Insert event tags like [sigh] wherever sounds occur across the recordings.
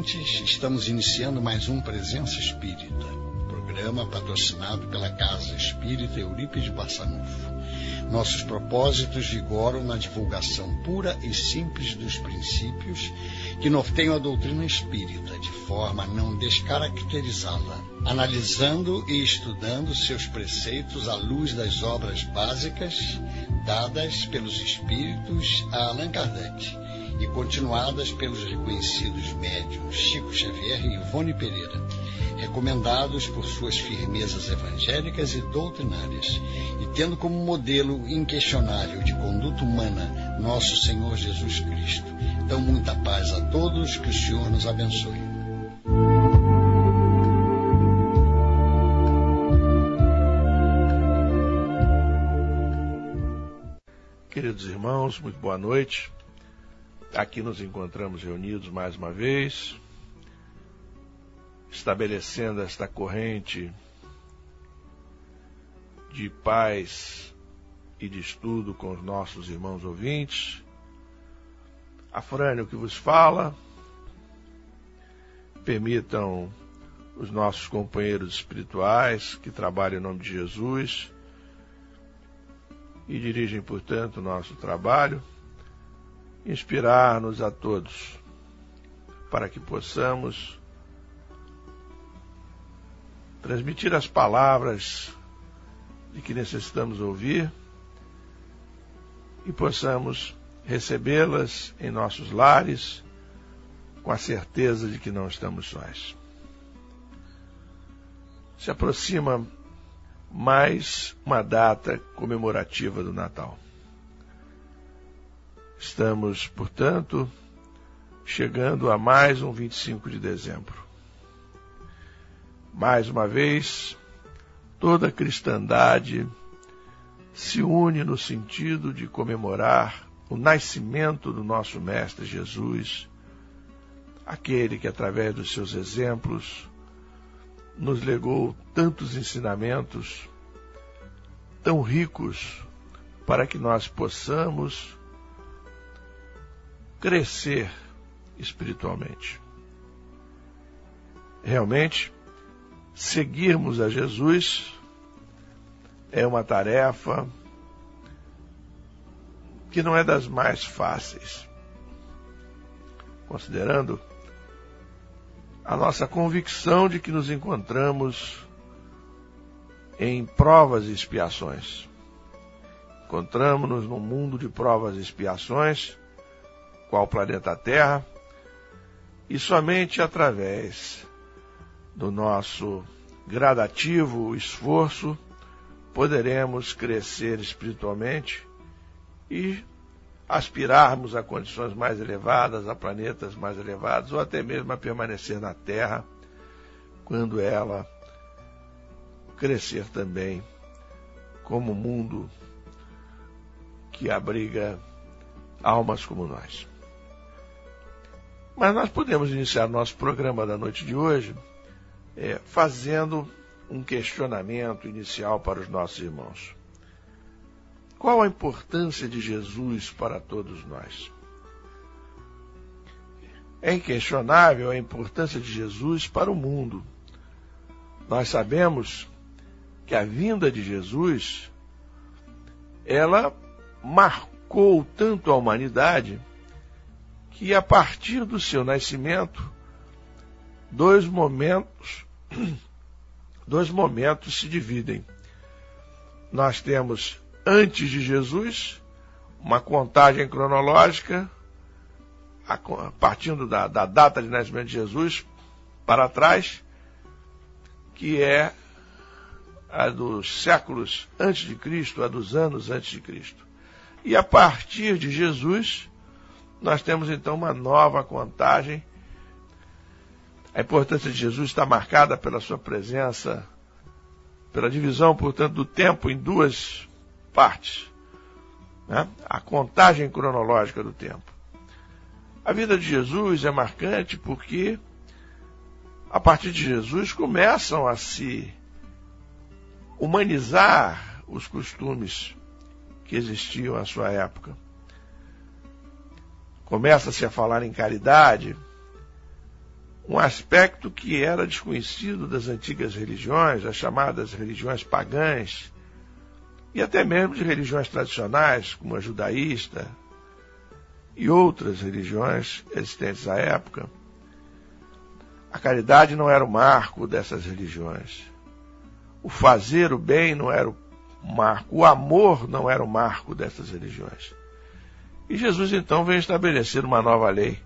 Ouvintes, estamos iniciando mais um Presença Espírita, programa patrocinado pela Casa Espírita Eurípides Barçanufo. Nossos propósitos vigoram na divulgação pura e simples dos princípios que norteiam a doutrina espírita, de forma a não descaracterizá-la, analisando e estudando seus preceitos à luz das obras básicas dadas pelos espíritos a Allan Kardec e continuadas pelos reconhecidos médiums Chico Xavier e Ivone Pereira, recomendados por suas firmezas evangélicas e doutrinárias, e tendo como modelo inquestionável de conduta humana nosso Senhor Jesus Cristo. Então, muita paz a todos, que o Senhor nos abençoe. Queridos irmãos, muito boa noite. Aqui nos encontramos reunidos mais uma vez, estabelecendo esta corrente de paz e de estudo com os nossos irmãos ouvintes. Afrânio que vos fala, permitam os nossos companheiros espirituais que trabalham em nome de Jesus e dirigem, portanto, o nosso trabalho inspirar-nos a todos, para que possamos transmitir as palavras de que necessitamos ouvir e possamos recebê-las em nossos lares com a certeza de que não estamos sós. Se aproxima mais uma data comemorativa do Natal. Estamos, portanto, chegando a mais um 25 de dezembro. Mais uma vez, toda a cristandade se une no sentido de comemorar o nascimento do nosso Mestre Jesus, aquele que, através dos seus exemplos, nos legou tantos ensinamentos tão ricos para que nós possamos crescer espiritualmente. Realmente, seguirmos a Jesus é uma tarefa que não é das mais fáceis, considerando a nossa convicção de que nos encontramos em provas e expiações. Encontramos-nos num mundo de provas e expiações qual o planeta Terra, e somente através do nosso gradativo esforço poderemos crescer espiritualmente e aspirarmos a condições mais elevadas, a planetas mais elevados, ou até mesmo a permanecer na Terra quando ela crescer também como mundo que abriga almas como nós. Mas nós podemos iniciar nosso programa da noite de hoje é, fazendo um questionamento inicial para os nossos irmãos. Qual a importância de Jesus para todos nós? É inquestionável a importância de Jesus para o mundo. Nós sabemos que a vinda de Jesus ela marcou tanto a humanidade que a partir do seu nascimento, dois momentos, [clears throat] dois momentos se dividem. Nós temos antes de Jesus, uma contagem cronológica, partindo da, da data de nascimento de Jesus para trás, que é a dos séculos antes de Cristo, a dos anos antes de Cristo. E a partir de Jesus, nós temos então uma nova contagem. A importância de Jesus está marcada pela sua presença, pela divisão, portanto, do tempo em duas partes. Né? A contagem cronológica do tempo. A vida de Jesus é marcante porque, a partir de Jesus, começam a se humanizar os costumes que existiam à sua época começa-se a falar em caridade, um aspecto que era desconhecido das antigas religiões, as chamadas religiões pagãs, e até mesmo de religiões tradicionais, como a judaísta e outras religiões existentes à época. A caridade não era o marco dessas religiões. O fazer o bem não era o marco. O amor não era o marco dessas religiões. E Jesus então vem estabelecer uma nova lei,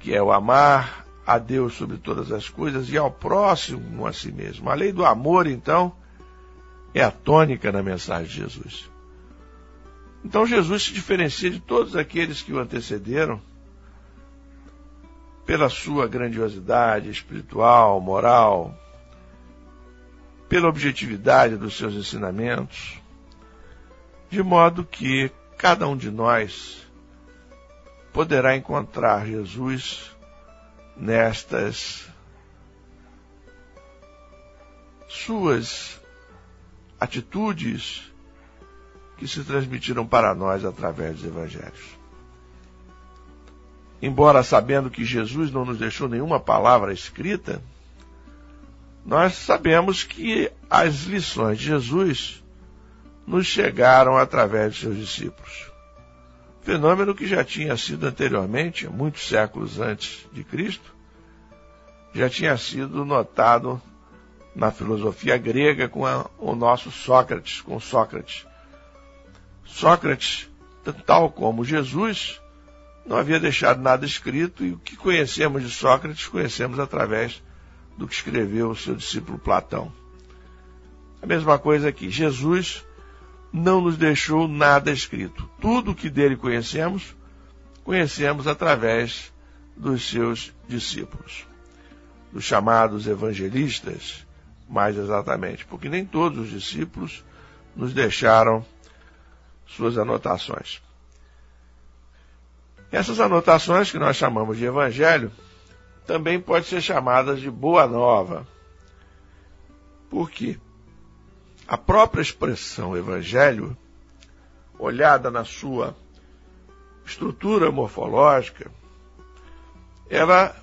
que é o amar a Deus sobre todas as coisas e ao próximo a si mesmo. A lei do amor, então, é a tônica na mensagem de Jesus. Então Jesus se diferencia de todos aqueles que o antecederam pela sua grandiosidade espiritual, moral, pela objetividade dos seus ensinamentos, de modo que cada um de nós poderá encontrar Jesus nestas suas atitudes que se transmitiram para nós através dos evangelhos. Embora sabendo que Jesus não nos deixou nenhuma palavra escrita, nós sabemos que as lições de Jesus nos chegaram através de seus discípulos. Fenômeno que já tinha sido anteriormente, muitos séculos antes de Cristo, já tinha sido notado na filosofia grega com a, o nosso Sócrates, com Sócrates. Sócrates, tal como Jesus, não havia deixado nada escrito e o que conhecemos de Sócrates conhecemos através do que escreveu o seu discípulo Platão. A mesma coisa aqui, Jesus não nos deixou nada escrito. Tudo o que dele conhecemos, conhecemos através dos seus discípulos, dos chamados evangelistas, mais exatamente, porque nem todos os discípulos nos deixaram suas anotações. Essas anotações que nós chamamos de evangelho também pode ser chamadas de boa nova. Porque a própria expressão evangelho, olhada na sua estrutura morfológica, ela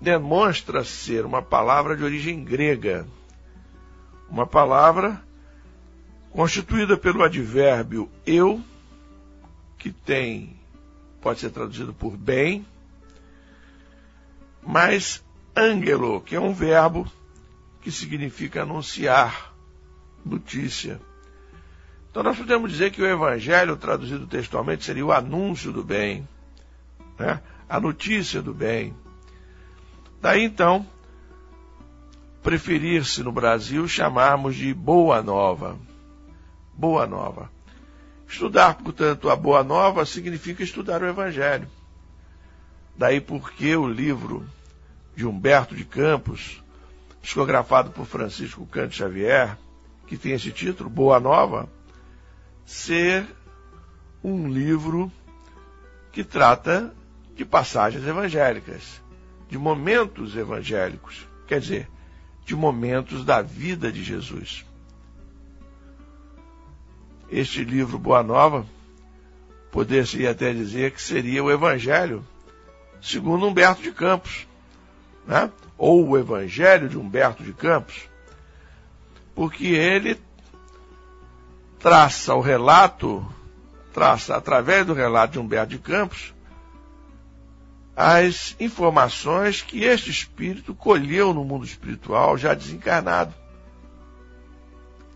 demonstra ser uma palavra de origem grega, uma palavra constituída pelo advérbio eu, que tem, pode ser traduzido por bem, mais angelo, que é um verbo que significa anunciar, notícia. Então nós podemos dizer que o evangelho, traduzido textualmente, seria o anúncio do bem, né? a notícia do bem. Daí então, preferir-se no Brasil chamarmos de Boa Nova. Boa Nova. Estudar, portanto, a Boa Nova significa estudar o Evangelho. Daí porque o livro de Humberto de Campos, psicografado por Francisco Canto Xavier, que tem esse título, Boa Nova, ser um livro que trata de passagens evangélicas de momentos evangélicos, quer dizer, de momentos da vida de Jesus. Este livro Boa Nova, poder-se até dizer que seria o Evangelho segundo Humberto de Campos, né? Ou o Evangelho de Humberto de Campos, porque ele traça o relato, traça através do relato de Humberto de Campos, as informações que este espírito colheu no mundo espiritual já desencarnado.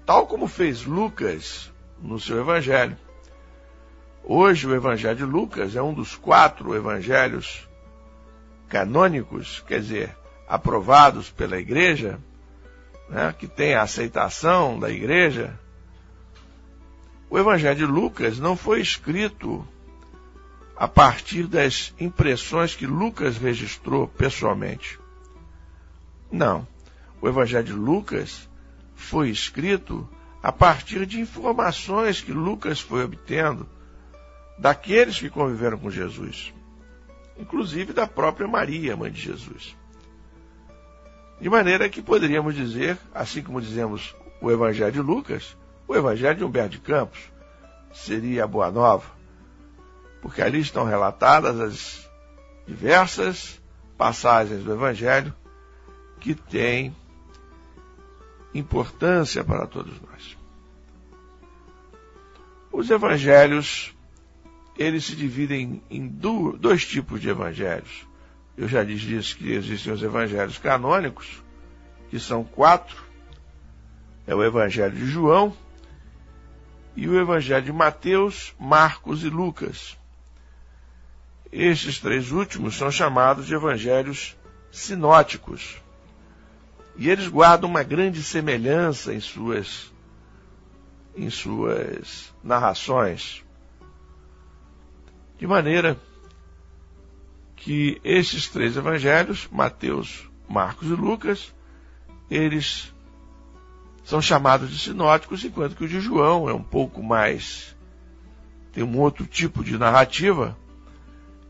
Tal como fez Lucas no seu evangelho. Hoje, o evangelho de Lucas é um dos quatro evangelhos canônicos, quer dizer, aprovados pela igreja, né, que tem a aceitação da igreja. O evangelho de Lucas não foi escrito a partir das impressões que Lucas registrou pessoalmente. Não. O Evangelho de Lucas foi escrito a partir de informações que Lucas foi obtendo daqueles que conviveram com Jesus, inclusive da própria Maria, mãe de Jesus. De maneira que poderíamos dizer, assim como dizemos o Evangelho de Lucas, o Evangelho de Humberto de Campos seria a Boa Nova porque ali estão relatadas as diversas passagens do Evangelho que têm importância para todos nós. Os evangelhos, eles se dividem em dois tipos de evangelhos. Eu já disse que existem os evangelhos canônicos, que são quatro. É o evangelho de João e o evangelho de Mateus, Marcos e Lucas. Estes três últimos são chamados de evangelhos sinóticos. E eles guardam uma grande semelhança em suas, em suas narrações. De maneira que esses três evangelhos, Mateus, Marcos e Lucas, eles são chamados de sinóticos, enquanto que o de João é um pouco mais. tem um outro tipo de narrativa.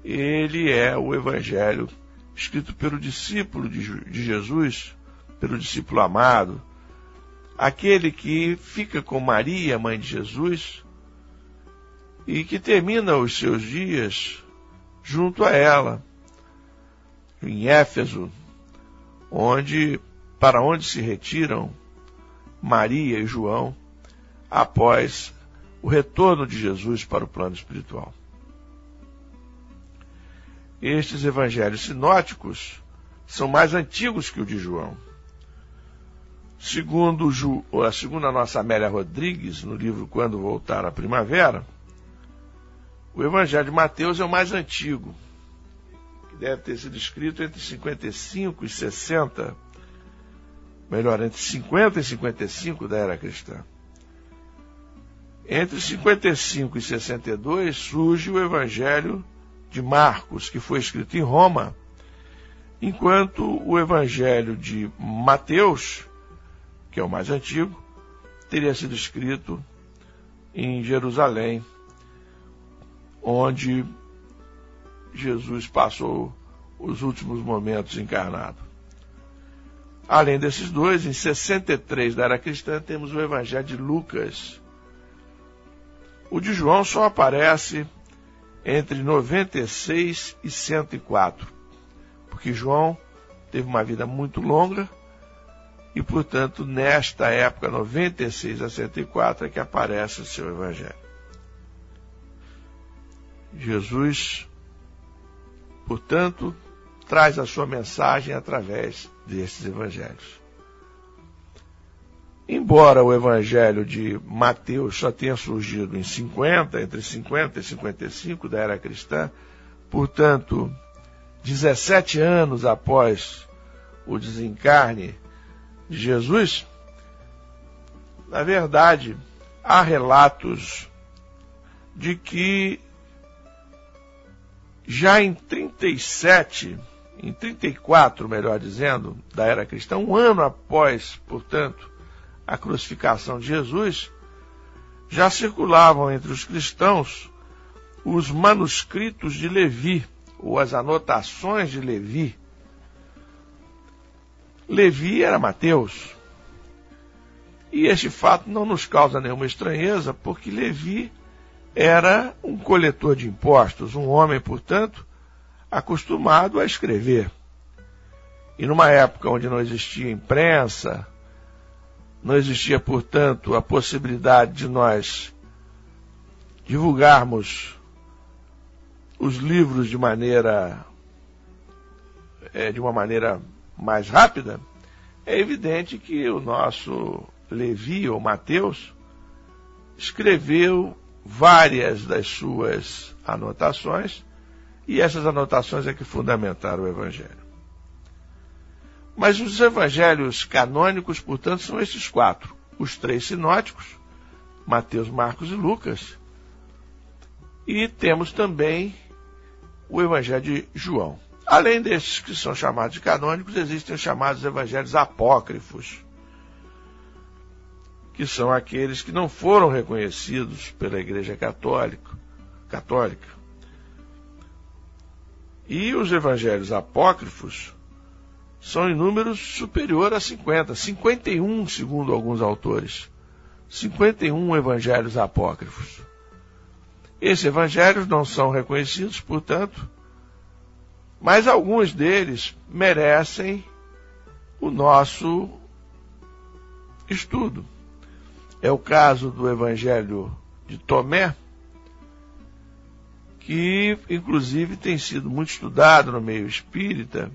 Ele é o evangelho escrito pelo discípulo de, Jesus, pelo discípulo amado, aquele que fica com Maria, mãe de Jesus, e que termina os seus dias junto a ela, em Éfeso, onde para onde se retiram Maria e João após o retorno de Jesus para o plano espiritual. Estes evangelhos sinóticos são mais antigos que o de João. Segundo, segundo a nossa Amélia Rodrigues, no livro Quando Voltar à Primavera, o Evangelho de Mateus é o mais antigo, que deve ter sido escrito entre 55 e 60, melhor, entre 50 e 55 da era cristã. Entre 55 e 62 surge o Evangelho de Marcos, que foi escrito em Roma, enquanto o Evangelho de Mateus que é o mais antigo, teria sido escrito em Jerusalém, onde Jesus passou os últimos momentos encarnado. Além desses dois, em 63 da era cristã, temos o Evangelho de Lucas. O de João só aparece entre 96 e 104, porque João teve uma vida muito longa e, portanto, nesta época, 96 a 104, é que aparece o seu Evangelho. Jesus, portanto, traz a sua mensagem através destes evangelhos. Embora o evangelho de Mateus só tenha surgido em 50, entre 50 e 55 da era cristã, portanto, 17 anos após o desencarne de Jesus, na verdade, há relatos de que já em 37, em 34, melhor dizendo, da era cristã, um ano após, portanto, a crucificação de Jesus, já circulavam entre os cristãos os manuscritos de Levi, ou as anotações de Levi, Levi era Mateus. E este fato não nos causa nenhuma estranheza, porque Levi era um coletor de impostos, um homem, portanto, acostumado a escrever. E numa época onde não existia imprensa, não existia, portanto, a possibilidade de nós divulgarmos os livros de maneira é, de uma maneira mais rápida, é evidente que o nosso Levi ou Mateus escreveu várias das suas anotações e essas anotações é que fundamentaram o Evangelho. Mas os evangelhos canônicos, portanto, são esses quatro: os três sinóticos, Mateus, Marcos e Lucas, e temos também o Evangelho de João. Além destes que são chamados de canônicos, existem os chamados evangelhos apócrifos, que são aqueles que não foram reconhecidos pela Igreja Católica. católica. E os evangelhos apócrifos são em números superior a 50, 51 segundo alguns autores. 51 evangelhos apócrifos. Esses evangelhos não são reconhecidos, portanto, Mas alguns deles merecem o nosso estudo. É o caso do Evangelho de Tomé, que inclusive tem sido muito estudado no meio espírita,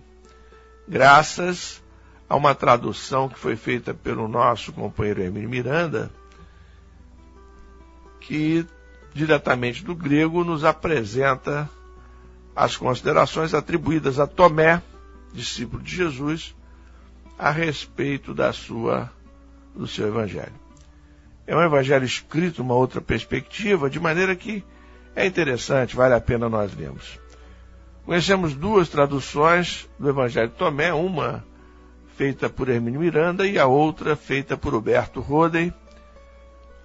graças a uma tradução que foi feita pelo nosso companheiro Emílio Miranda, que diretamente do grego nos apresenta as considerações atribuídas a Tomé, discípulo de Jesus, a respeito da sua do seu evangelho. É um evangelho escrito uma outra perspectiva, de maneira que é interessante, vale a pena nós lermos. Conhecemos duas traduções do Evangelho de Tomé, uma feita por Hermínio Miranda e a outra feita por Huberto Roden.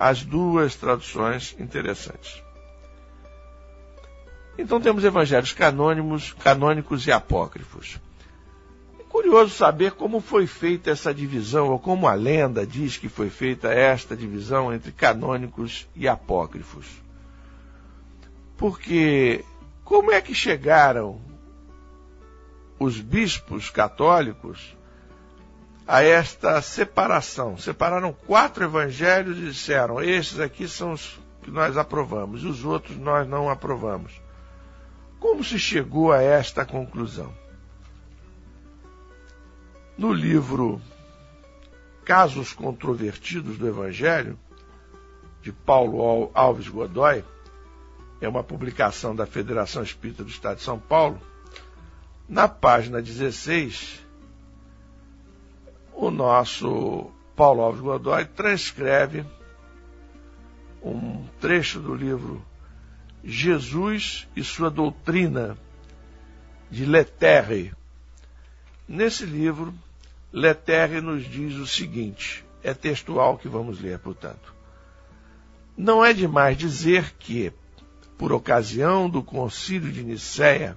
As duas traduções interessantes. Então temos evangelhos canônimos, canônicos e apócrifos. Curioso saber como foi feita essa divisão, ou como a lenda diz que foi feita esta divisão entre canônicos e apócrifos. Porque como é que chegaram os bispos católicos a esta separação? Separaram quatro evangelhos e disseram: esses aqui são os que nós aprovamos, os outros nós não aprovamos. Como se chegou a esta conclusão? No livro Casos Controvertidos do Evangelho, de Paulo Alves Godoy, é uma publicação da Federação Espírita do Estado de São Paulo, na página 16, o nosso Paulo Alves Godoy transcreve um trecho do livro Jesus e sua doutrina, de Leterre. Nesse livro, Leterre nos diz o seguinte: é textual que vamos ler, portanto. Não é demais dizer que, por ocasião do concílio de Nicéia,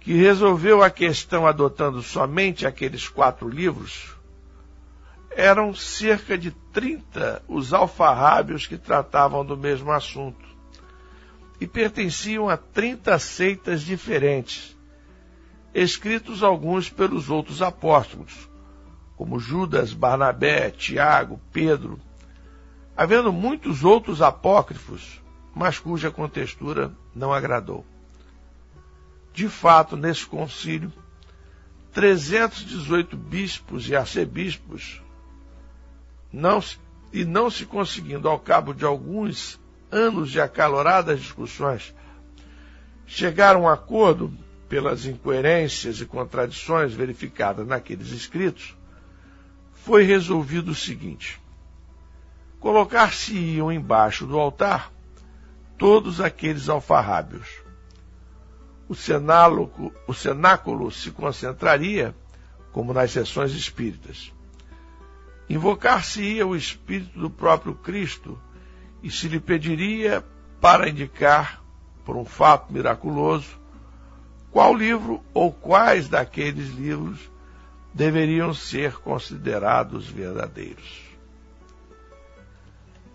que resolveu a questão adotando somente aqueles quatro livros, eram cerca de 30 os alfarrábios que tratavam do mesmo assunto e pertenciam a 30 seitas diferentes, escritos alguns pelos outros apóstolos, como Judas, Barnabé, Tiago, Pedro, havendo muitos outros apócrifos, mas cuja contextura não agradou. De fato, nesse concílio, 318 bispos e arcebispos, não, e não se conseguindo, ao cabo de alguns anos de acaloradas discussões, chegaram a um acordo pelas incoerências e contradições verificadas naqueles escritos, foi resolvido o seguinte: colocar-se-iam embaixo do altar todos aqueles alfarrábios. O o cenáculo se concentraria, como nas sessões espíritas. Invocar-se-ia o espírito do próprio Cristo e se lhe pediria para indicar, por um fato miraculoso, qual livro ou quais daqueles livros deveriam ser considerados verdadeiros.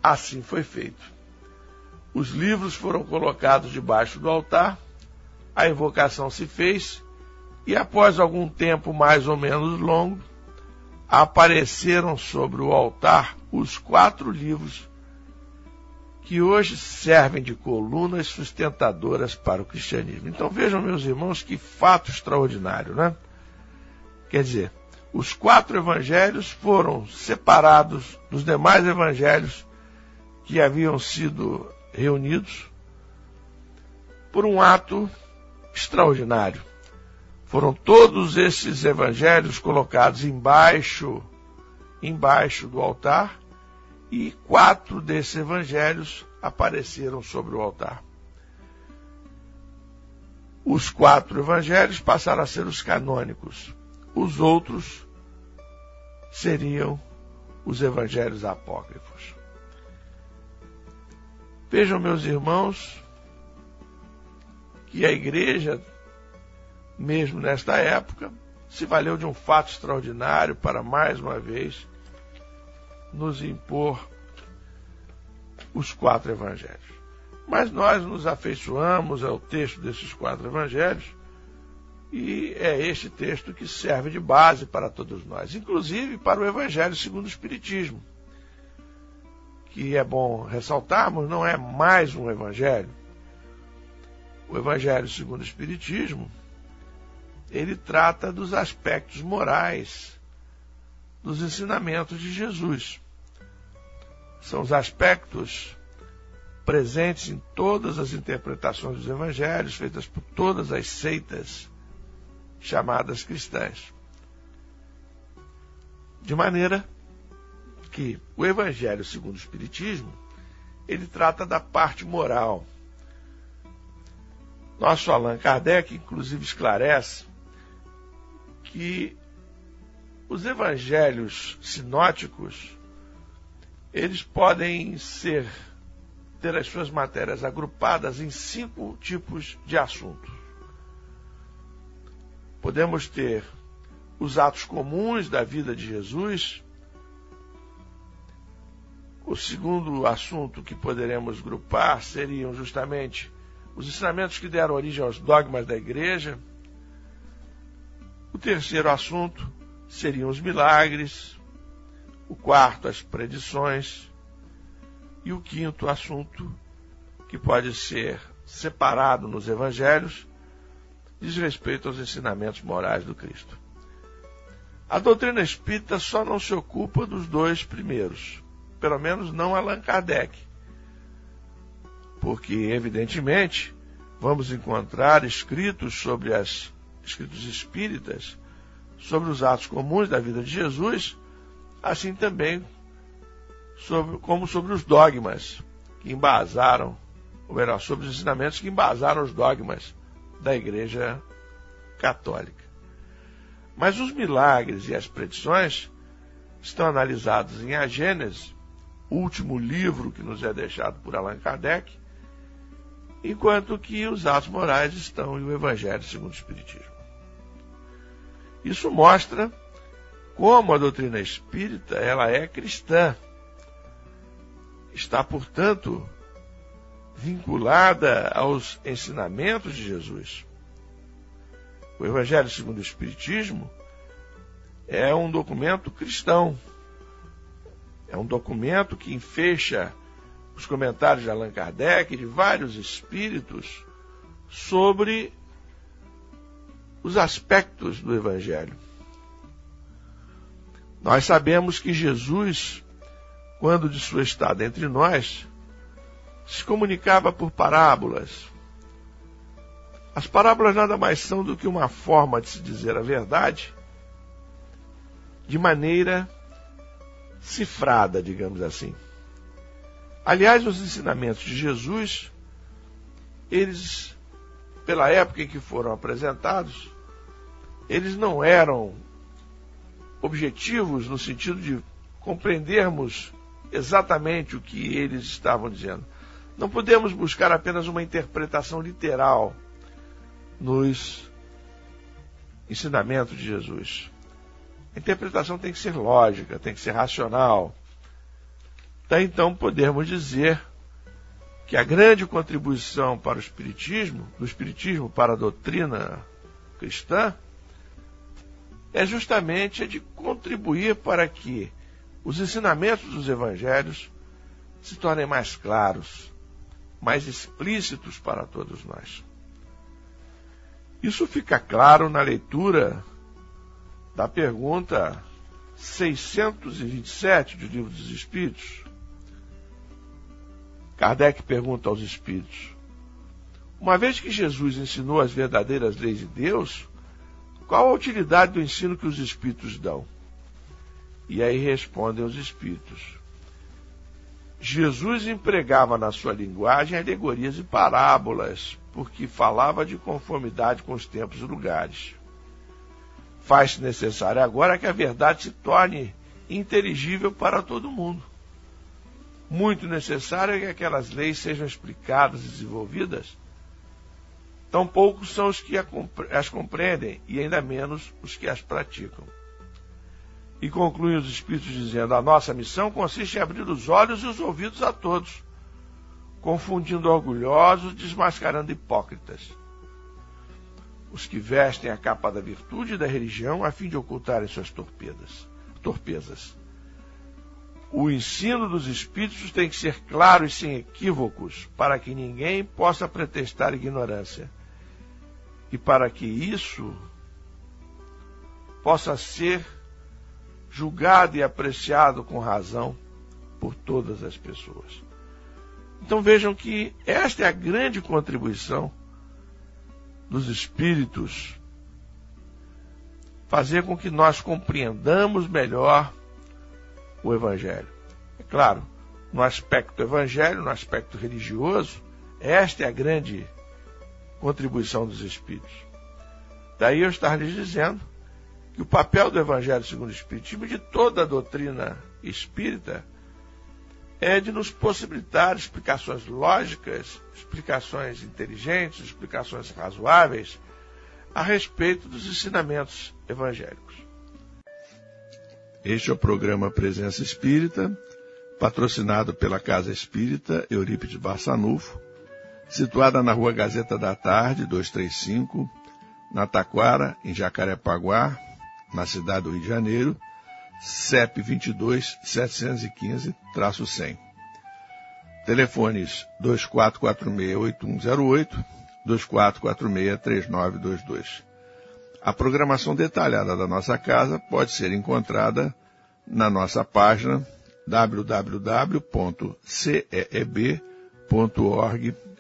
Assim foi feito. Os livros foram colocados debaixo do altar, a invocação se fez, e após algum tempo mais ou menos longo, apareceram sobre o altar os quatro livros que hoje servem de colunas sustentadoras para o cristianismo. Então vejam, meus irmãos, que fato extraordinário, né? Quer dizer, os quatro evangelhos foram separados dos demais evangelhos que haviam sido reunidos por um ato extraordinário. Foram todos esses evangelhos colocados embaixo, embaixo do altar e quatro desses evangelhos apareceram sobre o altar. Os quatro evangelhos passaram a ser os canônicos. Os outros seriam os evangelhos apócrifos. Vejam, meus irmãos, que a igreja, mesmo nesta época, se valeu de um fato extraordinário para mais uma vez nos impor os quatro evangelhos. Mas nós nos afeiçoamos ao texto desses quatro evangelhos E é este texto que serve de base para todos nós, inclusive para o Evangelho segundo o Espiritismo, que é bom ressaltarmos, não é mais um Evangelho. O Evangelho segundo o Espiritismo, ele trata dos aspectos morais dos ensinamentos de Jesus. São os aspectos presentes em todas as interpretações dos evangelhos feitas por todas as seitas chamadas cristãs. De maneira que o evangelho segundo o espiritismo, ele trata da parte moral. Nosso Allan Kardec inclusive esclarece que os evangelhos sinóticos eles podem ser ter as suas matérias agrupadas em cinco tipos de assuntos. Podemos ter os atos comuns da vida de Jesus. O segundo assunto que poderemos grupar seriam justamente os ensinamentos que deram origem aos dogmas da igreja. O terceiro assunto seriam os milagres. O quarto, as predições. E o quinto assunto, que pode ser separado nos evangelhos, diz respeito aos ensinamentos morais do Cristo. A doutrina espírita só não se ocupa dos dois primeiros, pelo menos não Allan Kardec. Porque, evidentemente, vamos encontrar escritos sobre as escritos espíritas, sobre os atos comuns da vida de Jesus, assim também sobre, como sobre os dogmas que embasaram, ou melhor, sobre os ensinamentos que embasaram os dogmas da Igreja Católica. Mas os milagres e as predições estão analisados em A Gênese, último livro que nos é deixado por Allan Kardec, enquanto que os atos morais estão em o Evangelho segundo o Espiritismo. Isso mostra como a doutrina espírita ela é cristã está, portanto, vinculada aos ensinamentos de Jesus. O Evangelho segundo o Espiritismo é um documento cristão. É um documento que enfecha os comentários de Allan Kardec e de vários espíritos sobre os aspectos do Evangelho. Nós sabemos que Jesus quando de sua estada entre nós, se comunicava por parábolas. As parábolas nada mais são do que uma forma de se dizer a verdade de maneira cifrada, digamos assim. Aliás, os ensinamentos de Jesus, eles, pela época em que foram apresentados, eles não eram objetivos no sentido de compreendermos exatamente o que eles estavam dizendo. Não podemos buscar apenas uma interpretação literal nos ensinamentos de Jesus. A interpretação tem que ser lógica, tem que ser racional. Daí então podemos dizer que a grande contribuição para o espiritismo, do espiritismo para a doutrina cristã, é justamente a de contribuir para que os ensinamentos dos evangelhos se tornem mais claros, mais explícitos para todos nós. Isso fica claro na leitura da pergunta 627 do Livro dos Espíritos. Kardec pergunta aos Espíritos: Uma vez que Jesus ensinou as verdadeiras leis de Deus, qual a utilidade do ensino que os Espíritos dão? E aí respondem os espíritos. Jesus empregava na sua linguagem alegorias e parábolas, porque falava de conformidade com os tempos e lugares. Faz-se necessário agora que a verdade se torne inteligível para todo mundo. Muito necessário é que aquelas leis sejam explicadas e desenvolvidas. Tão poucos são os que as compreendem, e ainda menos os que as praticam. E concluem os Espíritos dizendo: a nossa missão consiste em abrir os olhos e os ouvidos a todos, confundindo orgulhosos, desmascarando hipócritas. os que vestem a capa da virtude e da religião a fim de ocultarem suas torpedas, torpezas. O ensino dos espíritos tem que ser claro e sem equívocos, para que ninguém possa pretextar ignorância. E para que isso possa ser julgado e apreciado com razão por todas as pessoas. Então vejam que esta é a grande contribuição dos espíritos fazer com que nós compreendamos melhor o Evangelho. É claro, no aspecto evangelho, no aspecto religioso, esta é a grande contribuição dos Espíritos. Daí eu estar lhes dizendo que o papel do Evangelho segundo o Espiritismo e de toda a doutrina espírita é de nos possibilitar explicações lógicas, explicações inteligentes, explicações razoáveis a respeito dos ensinamentos evangélicos. Este é o programa Presença Espírita, patrocinado pela Casa Espírita Eurípides Barçanufo, situada na Rua Gazeta da Tarde, 235, na Taquara, em Jacarepaguá, na cidade do Rio de Janeiro, CEP 22 715-100. Telefones 2446-8108, 2446-3922. A programação detalhada da nossa casa pode ser encontrada na nossa página www.ceeb.org.br.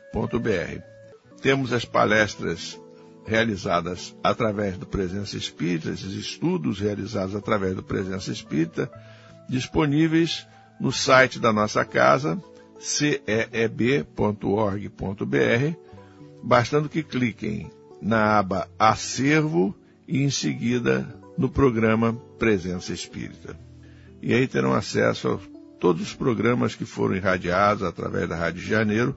Temos as palestras realizadas através do Presença Espírita, esses estudos realizados através do Presença Espírita, disponíveis no site da nossa casa, ceeb.org.br, bastando que cliquem na aba Acervo e em seguida no programa Presença Espírita. E aí terão acesso a todos os programas que foram irradiados através da Rádio Janeiro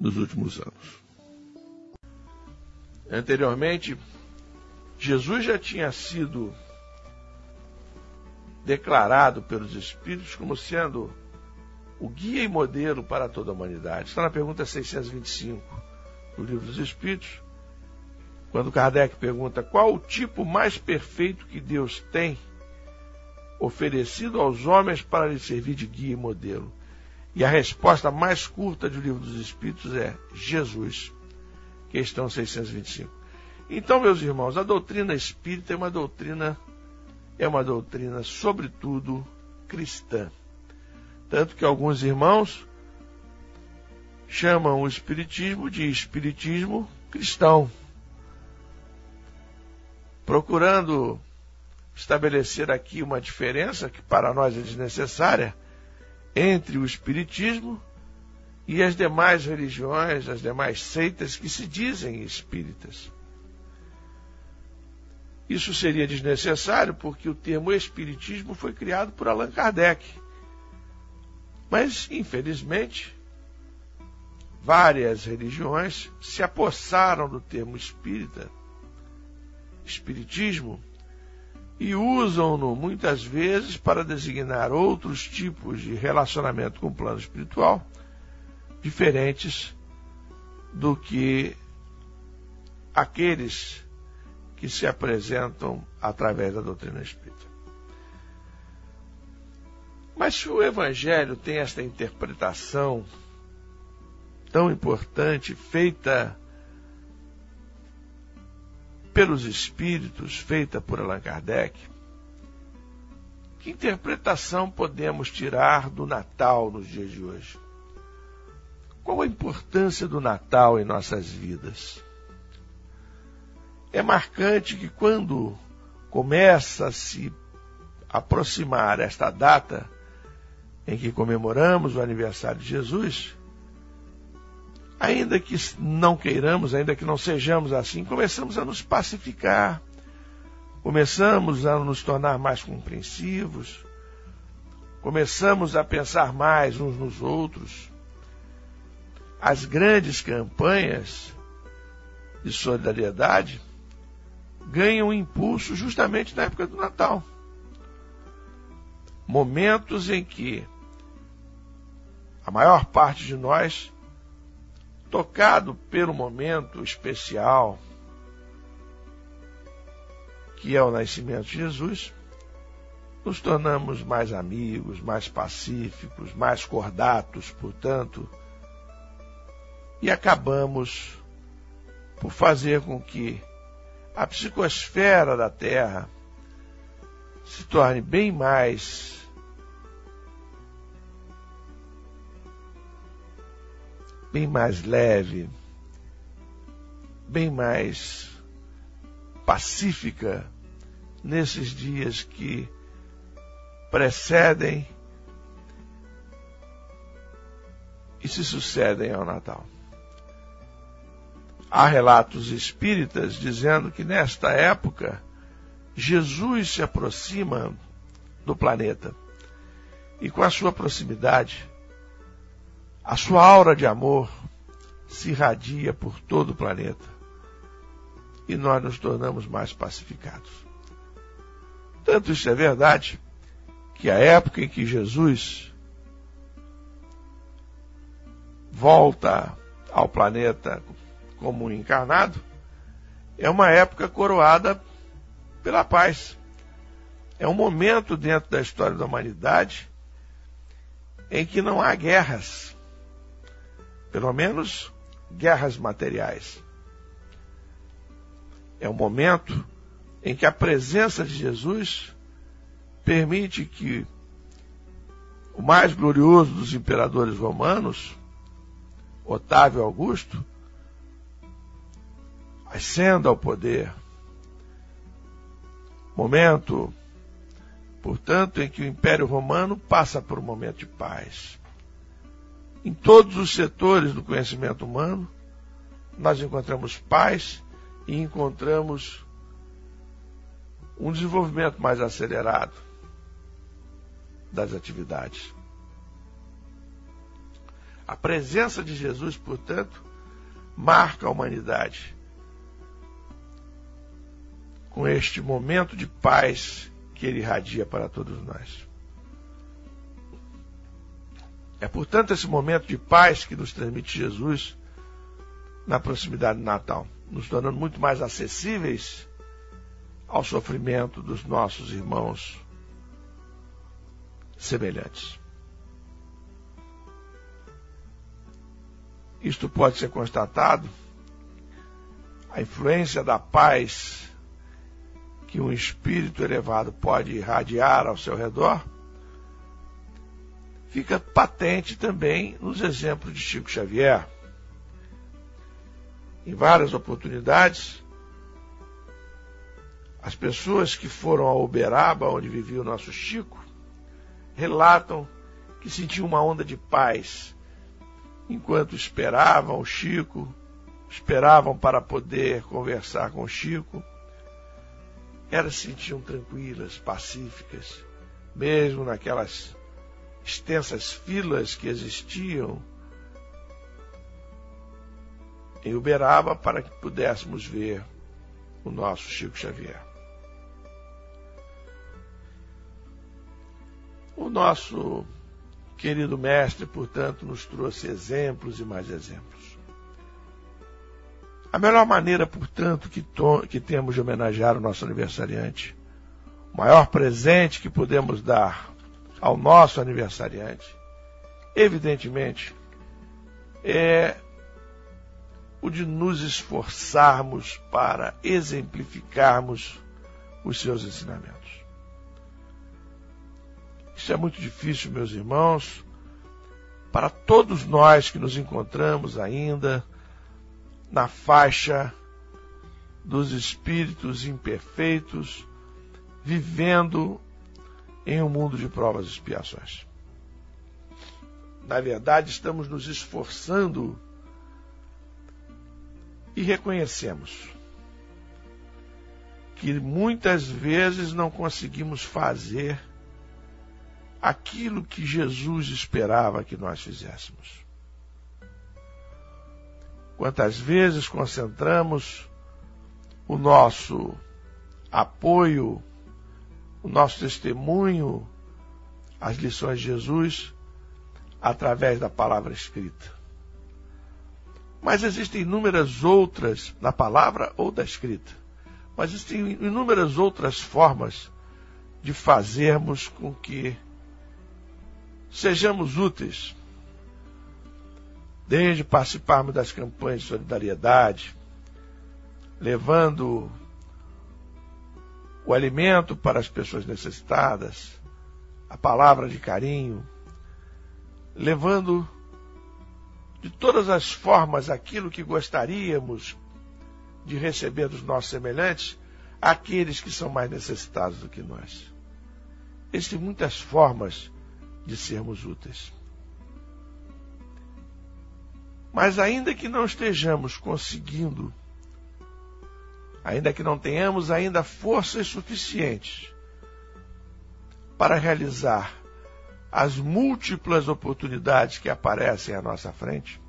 nos últimos anos. Anteriormente, Jesus já tinha sido declarado pelos Espíritos como sendo o guia e modelo para toda a humanidade. Está na pergunta 625 do Livro dos Espíritos, quando Kardec pergunta qual o tipo mais perfeito que Deus tem oferecido aos homens para lhe servir de guia e modelo. E a resposta mais curta do livro dos Espíritos é Jesus. Questão 625. Então, meus irmãos, a doutrina espírita é uma doutrina, é uma doutrina, sobretudo, cristã. Tanto que alguns irmãos chamam o espiritismo de espiritismo cristão procurando estabelecer aqui uma diferença que para nós é desnecessária entre o Espiritismo e as demais religiões, as demais seitas que se dizem espíritas. Isso seria desnecessário porque o termo Espiritismo foi criado por Allan Kardec. Mas, infelizmente, várias religiões se apossaram do termo espírita espiritismo e usam-no muitas vezes para designar outros tipos de relacionamento com o plano espiritual diferentes do que aqueles que se apresentam através da doutrina espírita. Mas se o Evangelho tem esta interpretação tão importante, feita pelos espíritos, feita por Allan Kardec, que interpretação podemos tirar do Natal nos dias de hoje? Qual a importância do Natal em nossas vidas? É marcante que quando começa a se aproximar esta data em que comemoramos o aniversário de Jesus, ainda que não queiramos, ainda que não sejamos assim, começamos a nos pacificar, começamos a nos tornar mais compreensivos, começamos a pensar mais uns nos outros. As grandes campanhas de solidariedade ganham impulso justamente na época do Natal. Momentos em que a maior parte de nós tocado pelo momento especial que é o nascimento de Jesus, nos tornamos mais amigos, mais pacíficos, mais cordatos, portanto, e acabamos por fazer com que a psicosfera da Terra se torne bem mais bem mais leve, bem mais pacífica nesses dias que precedem e se sucedem ao Natal. Há relatos espíritas dizendo que nesta época Jesus se aproxima do planeta e com a sua proximidade, a sua aura de amor se irradia por todo o planeta e nós nos tornamos mais pacificados. Tanto isso é verdade que a época em que Jesus volta ao planeta como encarnado é uma época coroada pela paz. É um momento dentro da história da humanidade em que não há guerras, pelo menos guerras materiais. É um momento em que a presença de Jesus permite que o mais glorioso dos imperadores romanos, Otávio Augusto, ascenda ao poder. Momento, portanto, em que o Império Romano passa por um momento de paz. Em todos os setores do conhecimento humano, nós encontramos paz e encontramos um desenvolvimento mais acelerado das atividades. A presença de Jesus, portanto, marca a humanidade com este momento de paz que ele irradia para todos nós. É, portanto, esse momento de paz que nos transmite Jesus na proximidade do Natal, nos tornando muito mais acessíveis ao sofrimento dos nossos irmãos semelhantes. Isto pode ser constatado, a influência da paz que um espírito elevado pode irradiar ao seu redor, fica patente também nos exemplos de Chico Xavier. Em várias oportunidades, as pessoas que foram a Uberaba, onde vivia o nosso Chico, relatam que sentiam uma onda de paz enquanto esperavam o Chico, esperavam para poder conversar com o Chico elas se sentiam tranquilas, pacíficas, mesmo naquelas extensas filas que existiam em Uberaba para que pudéssemos ver o nosso Chico Xavier. O nosso querido mestre, portanto, nos trouxe exemplos e mais exemplos. A melhor maneira, portanto, que, que temos de homenagear o nosso aniversariante, o maior presente que podemos dar ao nosso aniversariante, evidentemente, é o de nos esforçarmos para exemplificarmos os seus ensinamentos. Isso é muito difícil, meus irmãos, para todos nós que nos encontramos ainda na faixa dos espíritos imperfeitos, vivendo em um mundo de provas e expiações. Na verdade, estamos nos esforçando e reconhecemos que muitas vezes não conseguimos fazer aquilo que Jesus esperava que nós fizéssemos. Quantas vezes concentramos o nosso apoio, o nosso testemunho às lições de Jesus através da palavra escrita. Mas existem inúmeras outras na palavra ou da escrita, Mas existem inúmeras outras formas de fazermos com que sejamos úteis. Desde participarmos das campanhas de solidariedade, levando o alimento para as pessoas necessitadas, a palavra de carinho, levando de todas as formas aquilo que gostaríamos de receber dos nossos semelhantes, àqueles que são mais necessitados do que nós. Existem muitas formas de sermos úteis. Mas ainda que não estejamos conseguindo ainda que não tenhamos ainda forças suficientes para realizar as múltiplas oportunidades que aparecem à nossa frente,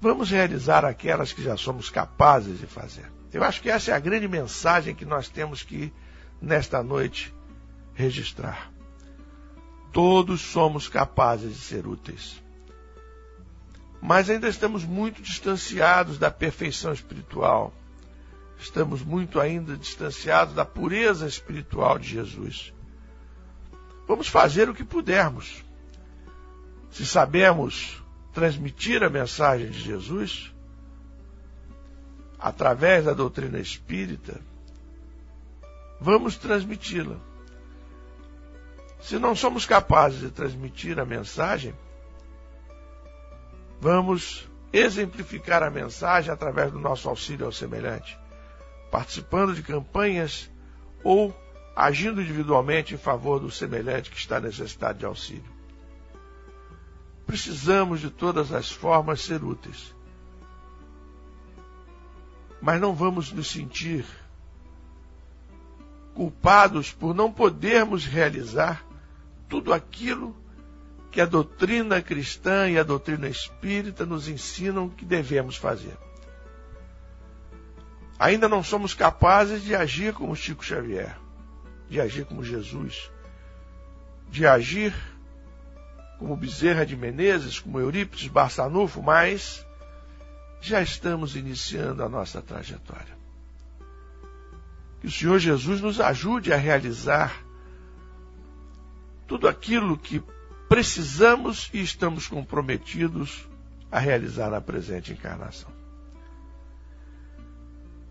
vamos realizar aquelas que já somos capazes de fazer. Eu acho que essa é a grande mensagem que nós temos que, nesta noite, registrar. Todos somos capazes de ser úteis mas ainda estamos muito distanciados da perfeição espiritual. Estamos muito ainda distanciados da pureza espiritual de Jesus. Vamos fazer o que pudermos. Se sabemos transmitir a mensagem de Jesus através da doutrina espírita, vamos transmiti-la. Se não somos capazes de transmitir a mensagem, Vamos exemplificar a mensagem através do nosso auxílio ao semelhante, participando de campanhas ou agindo individualmente em favor do semelhante que está necessitado de auxílio. Precisamos de todas as formas ser úteis. Mas não vamos nos sentir culpados por não podermos realizar tudo aquilo que a doutrina cristã e a doutrina espírita nos ensinam que devemos fazer. Ainda não somos capazes de agir como Chico Xavier, de agir como Jesus, de agir como Bezerra de Menezes, como Eurípides Barçanufo, mas já estamos iniciando a nossa trajetória. Que o Senhor Jesus nos ajude a realizar tudo aquilo que precisamos e estamos comprometidos a realizar na presente encarnação.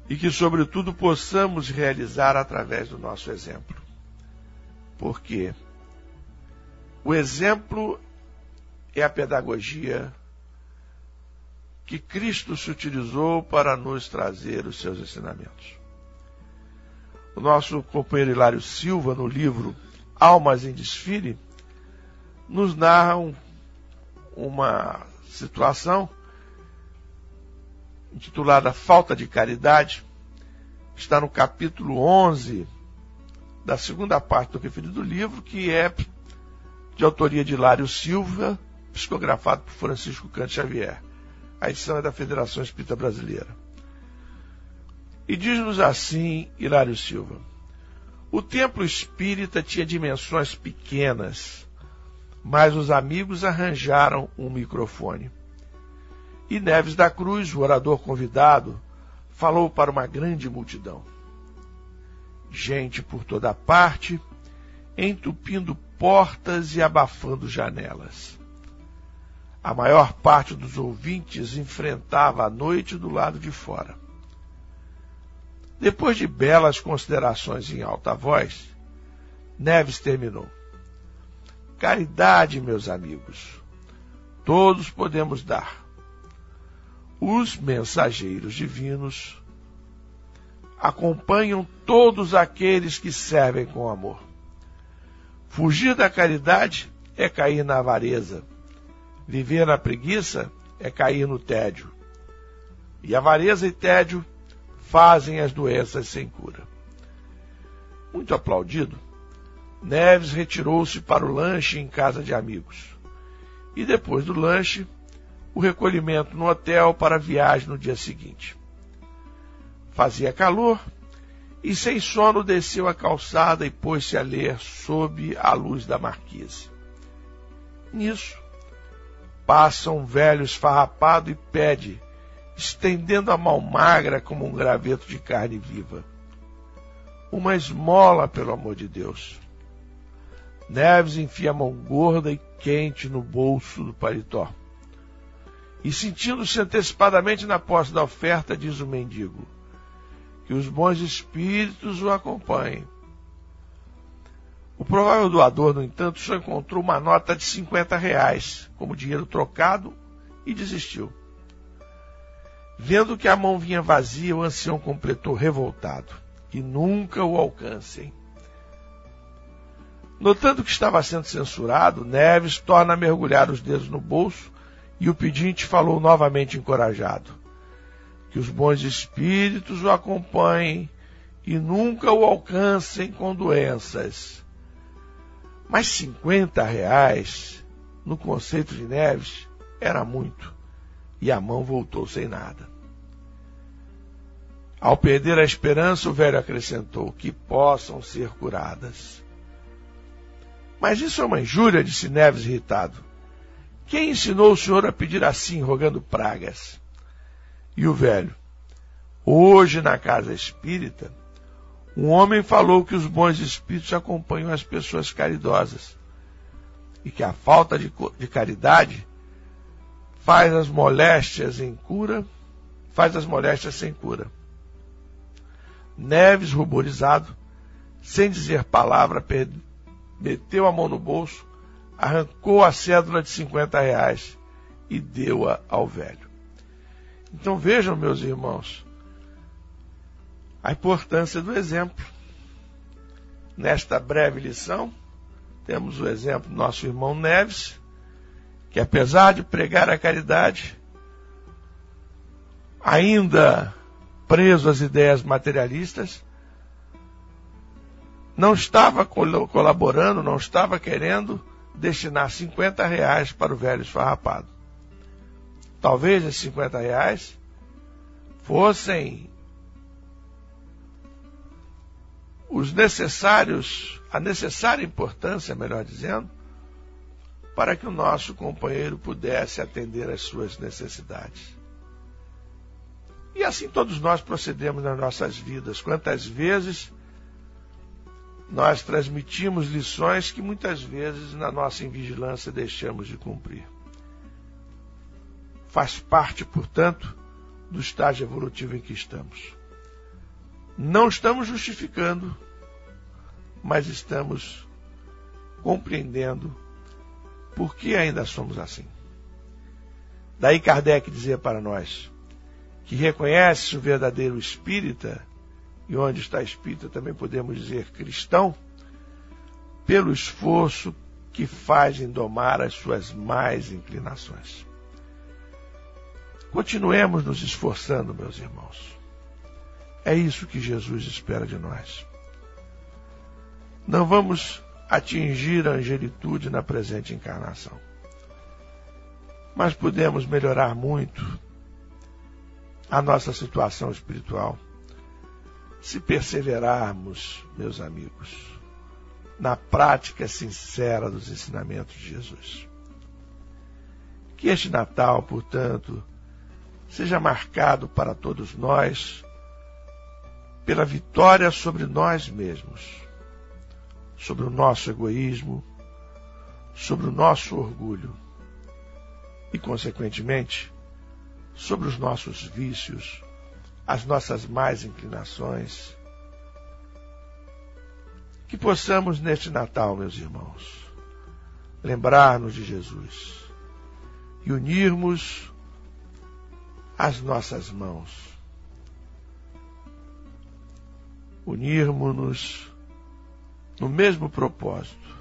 E que, sobretudo, possamos realizar através do nosso exemplo. Porque o exemplo é a pedagogia que Cristo se utilizou para nos trazer os seus ensinamentos. O nosso companheiro Hilário Silva, no livro Almas em Desfile, nos narram uma situação intitulada Falta de Caridade, está no capítulo 11 da segunda parte do referido livro, que é de autoria de Hilário Silva, psicografado por Francisco Cante Xavier. A edição é da Federação Espírita Brasileira. E diz-nos assim Hilário Silva: O templo espírita tinha dimensões pequenas mas os amigos arranjaram um microfone. E Neves da Cruz, o orador convidado, falou para uma grande multidão. Gente por toda parte, entupindo portas e abafando janelas. A maior parte dos ouvintes enfrentava a noite do lado de fora. Depois de belas considerações em alta voz, Neves terminou. Caridade, meus amigos, todos podemos dar. Os mensageiros divinos acompanham todos aqueles que servem com amor. Fugir da caridade é cair na avareza. Viver na preguiça é cair no tédio. E avareza e tédio fazem as doenças sem cura. Muito aplaudido, Neves retirou-se para o lanche em casa de amigos. E depois do lanche, o recolhimento no hotel para a viagem no dia seguinte. Fazia calor e, sem sono, desceu a calçada e pôs-se a ler sob a luz da marquise. Nisso, passa um velho esfarrapado e pede estendendo a mão magra como um graveto de carne viva. Uma esmola, pelo amor de Deus. Neves enfia a mão gorda e quente no bolso do paletó. E sentindo-se antecipadamente na posse da oferta, diz o mendigo: Que os bons espíritos o acompanhem. O provável doador, no entanto, só encontrou uma nota de 50 reais como dinheiro trocado e desistiu. Vendo que a mão vinha vazia, o ancião completou revoltado. Que nunca o alcancem. Notando que estava sendo censurado, Neves torna a mergulhar os dedos no bolso e o pedinte falou novamente encorajado: Que os bons espíritos o acompanhem e nunca o alcancem com doenças. Mas 50 reais, no conceito de Neves, era muito, e a mão voltou sem nada. Ao perder a esperança, o velho acrescentou: Que possam ser curadas. Mas isso é uma injúria, disse Neves irritado. Quem ensinou o senhor a pedir assim, rogando pragas? E o velho, hoje na casa espírita, um homem falou que os bons espíritos acompanham as pessoas caridosas e que a falta de, de caridade faz as moléstias em cura, faz as moléstias sem cura. Neves, ruborizado, sem dizer palavra, meteu a mão no bolso, arrancou a cédula de 50 reais e deu-a ao velho. Então vejam, meus irmãos, a importância do exemplo. Nesta breve lição, temos o exemplo do nosso irmão Neves, que apesar de pregar a caridade, ainda preso às ideias materialistas, não estava colaborando, não estava querendo destinar 50 reais para o velho esfarrapado. Talvez esses 50 reais fossem os necessários, a necessária importância, melhor dizendo, para que o nosso companheiro pudesse atender às suas necessidades. E assim todos nós procedemos nas nossas vidas. Quantas vezes nós transmitimos lições que muitas vezes na nossa invigilância deixamos de cumprir. Faz parte, portanto, do estágio evolutivo em que estamos. Não estamos justificando, mas estamos compreendendo por que ainda somos assim. Daí Kardec dizia para nós que reconhece o verdadeiro espírita e onde está espírita também podemos dizer cristão, pelo esforço que faz em domar as suas mais inclinações. Continuemos nos esforçando, meus irmãos. É isso que Jesus espera de nós. Não vamos atingir a angelitude na presente encarnação. Mas podemos melhorar muito a nossa situação espiritual se perseverarmos, meus amigos, na prática sincera dos ensinamentos de Jesus. Que este Natal, portanto, seja marcado para todos nós pela vitória sobre nós mesmos, sobre o nosso egoísmo, sobre o nosso orgulho e, consequentemente, sobre os nossos vícios, as nossas mais inclinações. Que possamos neste Natal, meus irmãos, lembrar-nos de Jesus e unirmos as nossas mãos. Unirmos-nos no mesmo propósito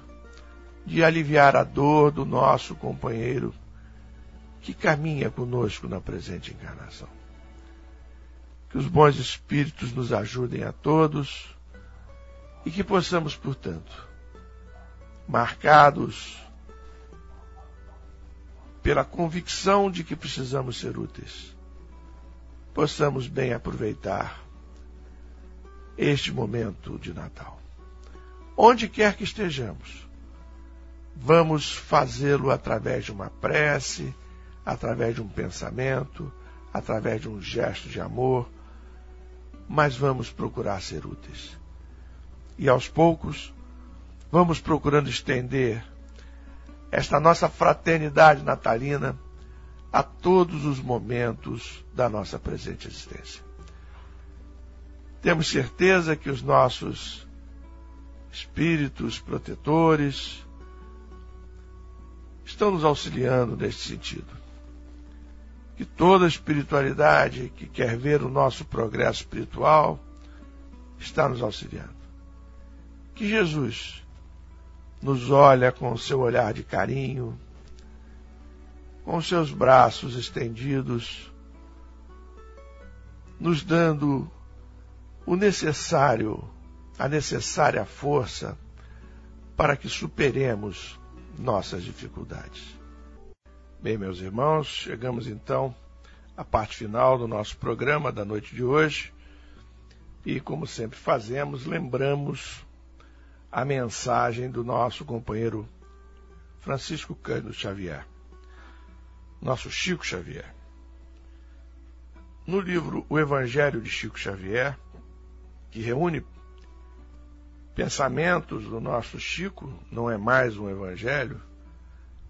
de aliviar a dor do nosso companheiro que caminha conosco na presente encarnação. Que os bons espíritos nos ajudem a todos e que possamos, portanto, marcados pela convicção de que precisamos ser úteis, possamos bem aproveitar este momento de Natal. Onde quer que estejamos, vamos fazê-lo através de uma prece, através de um pensamento, através de um gesto de amor, mas vamos procurar ser úteis. E aos poucos, vamos procurando estender esta nossa fraternidade natalina a todos os momentos da nossa presente existência. Temos certeza que os nossos espíritos protetores estão nos auxiliando neste sentido. Que toda espiritualidade que quer ver o nosso progresso espiritual está nos auxiliando. Que Jesus nos olha com o seu olhar de carinho, com os seus braços estendidos, nos dando o necessário, a necessária força para que superemos nossas dificuldades. Bem, meus irmãos, chegamos então à parte final do nosso programa da noite de hoje. E, como sempre fazemos, lembramos a mensagem do nosso companheiro Francisco Cândido Xavier nosso Chico Xavier. No livro O Evangelho de Chico Xavier, que reúne pensamentos do nosso Chico, não é mais um evangelho,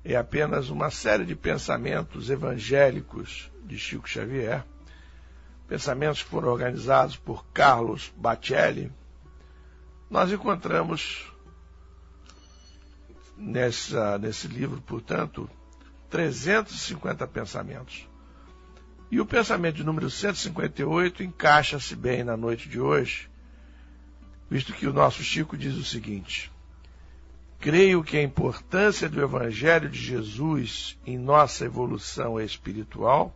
é apenas uma série de pensamentos evangélicos de Chico Xavier, pensamentos que foram organizados por Carlos Bacelli. Nós encontramos nessa, nesse livro, portanto, 350 pensamentos. E o pensamento de número 158 encaixa-se bem na noite de hoje, visto que o nosso Chico diz o seguinte: Creio que a importância do Evangelho de Jesus em nossa evolução espiritual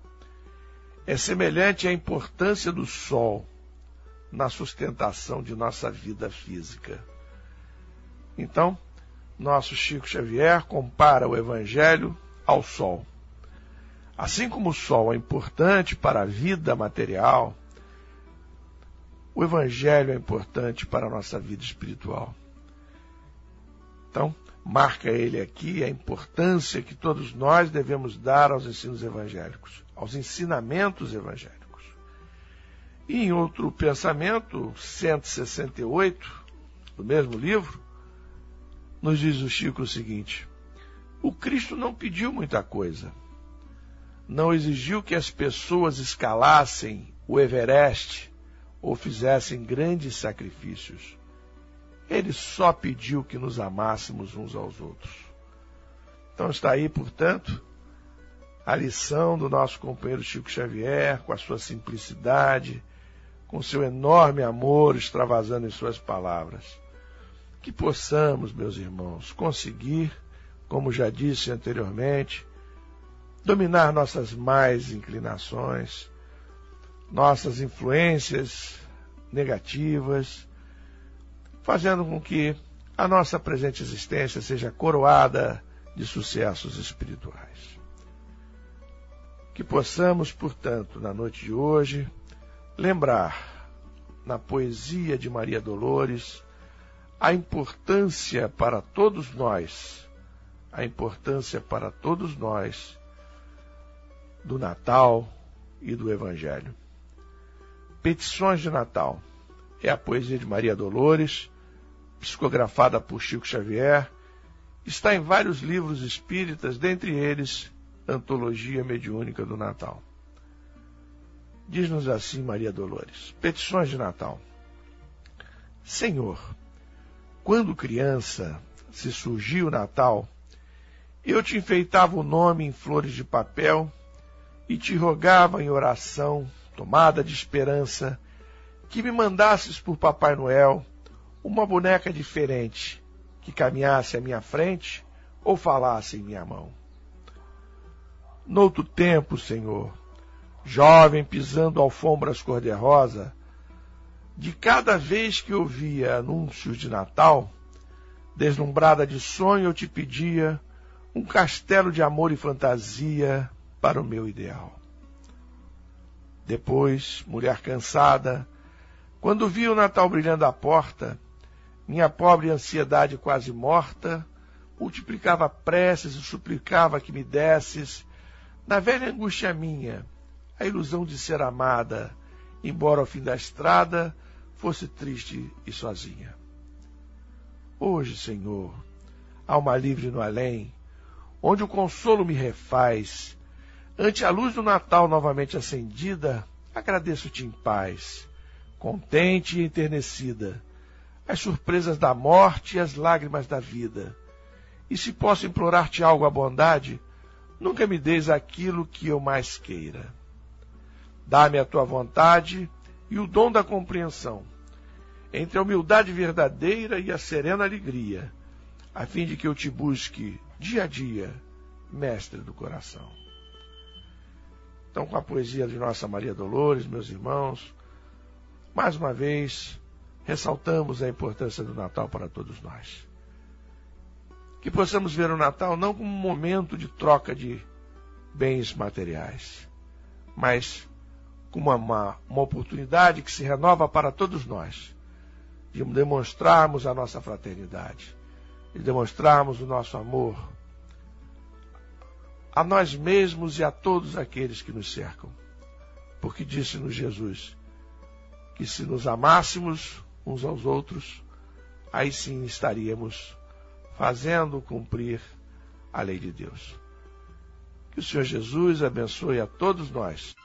é semelhante à importância do Sol na sustentação de nossa vida física. Então, nosso Chico Xavier compara o Evangelho ao Sol. Assim como o Sol é importante para a vida material, o Evangelho é importante para a nossa vida espiritual. Então, marca ele aqui a importância que todos nós devemos dar aos ensinos evangélicos, aos ensinamentos evangélicos. E em outro pensamento, 168, do mesmo livro, nos diz o Chico o seguinte: o Cristo não pediu muita coisa. Não exigiu que as pessoas escalassem o Everest ou fizessem grandes sacrifícios. Ele só pediu que nos amássemos uns aos outros. Então está aí, portanto, a lição do nosso companheiro Chico Xavier, com a sua simplicidade, com seu enorme amor extravasando em suas palavras. Que possamos, meus irmãos, conseguir como já disse anteriormente, dominar nossas mais inclinações, nossas influências negativas, fazendo com que a nossa presente existência seja coroada de sucessos espirituais. Que possamos, portanto, na noite de hoje, lembrar na poesia de Maria Dolores a importância para todos nós a importância para todos nós do Natal e do Evangelho. Petições de Natal é a poesia de Maria Dolores, psicografada por Chico Xavier, está em vários livros espíritas, dentre eles Antologia Mediúnica do Natal. Diz-nos assim Maria Dolores: Petições de Natal. Senhor, quando criança, se surgiu o Natal, eu te enfeitava o nome em flores de papel e te rogava em oração, tomada de esperança, que me mandasses por Papai Noel uma boneca diferente, que caminhasse à minha frente ou falasse em minha mão. Noutro tempo, Senhor, jovem pisando alfombras cor-de-rosa, de cada vez que ouvia anúncios de Natal, deslumbrada de sonho, eu te pedia um castelo de amor e fantasia para o meu ideal. Depois, mulher cansada, quando vi o Natal brilhando à porta, minha pobre ansiedade quase morta, multiplicava preces e suplicava que me desses, na velha angústia minha, a ilusão de ser amada, embora ao fim da estrada fosse triste e sozinha. Hoje, Senhor, alma livre no além, onde o consolo me refaz, ante a luz do Natal novamente acendida, agradeço-te em paz, contente e enternecida, as surpresas da morte e as lágrimas da vida. E se posso implorar-te algo à bondade, nunca me deis aquilo que eu mais queira. Dá-me a tua vontade e o dom da compreensão, entre a humildade verdadeira e a serena alegria, a fim de que eu te busque dia a dia, mestre do coração. Então, com a poesia de Nossa Maria Dolores, meus irmãos, mais uma vez ressaltamos a importância do Natal para todos nós. Que possamos ver o Natal não como um momento de troca de bens materiais, mas como uma, uma oportunidade que se renova para todos nós, de demonstrarmos a nossa fraternidade, de demonstrarmos o nosso amor a nós mesmos e a todos aqueles que nos cercam. Porque disse-nos Jesus que se nos amássemos uns aos outros, aí sim estaríamos fazendo cumprir a lei de Deus. Que o Senhor Jesus abençoe a todos nós.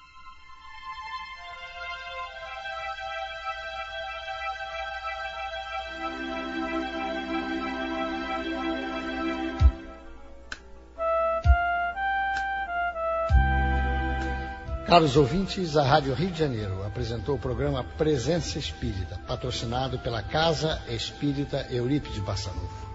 Caros ouvintes, a Rádio Rio de Janeiro apresentou o programa Presença Espírita, patrocinado pela Casa Espírita Eurípides Bassanufo.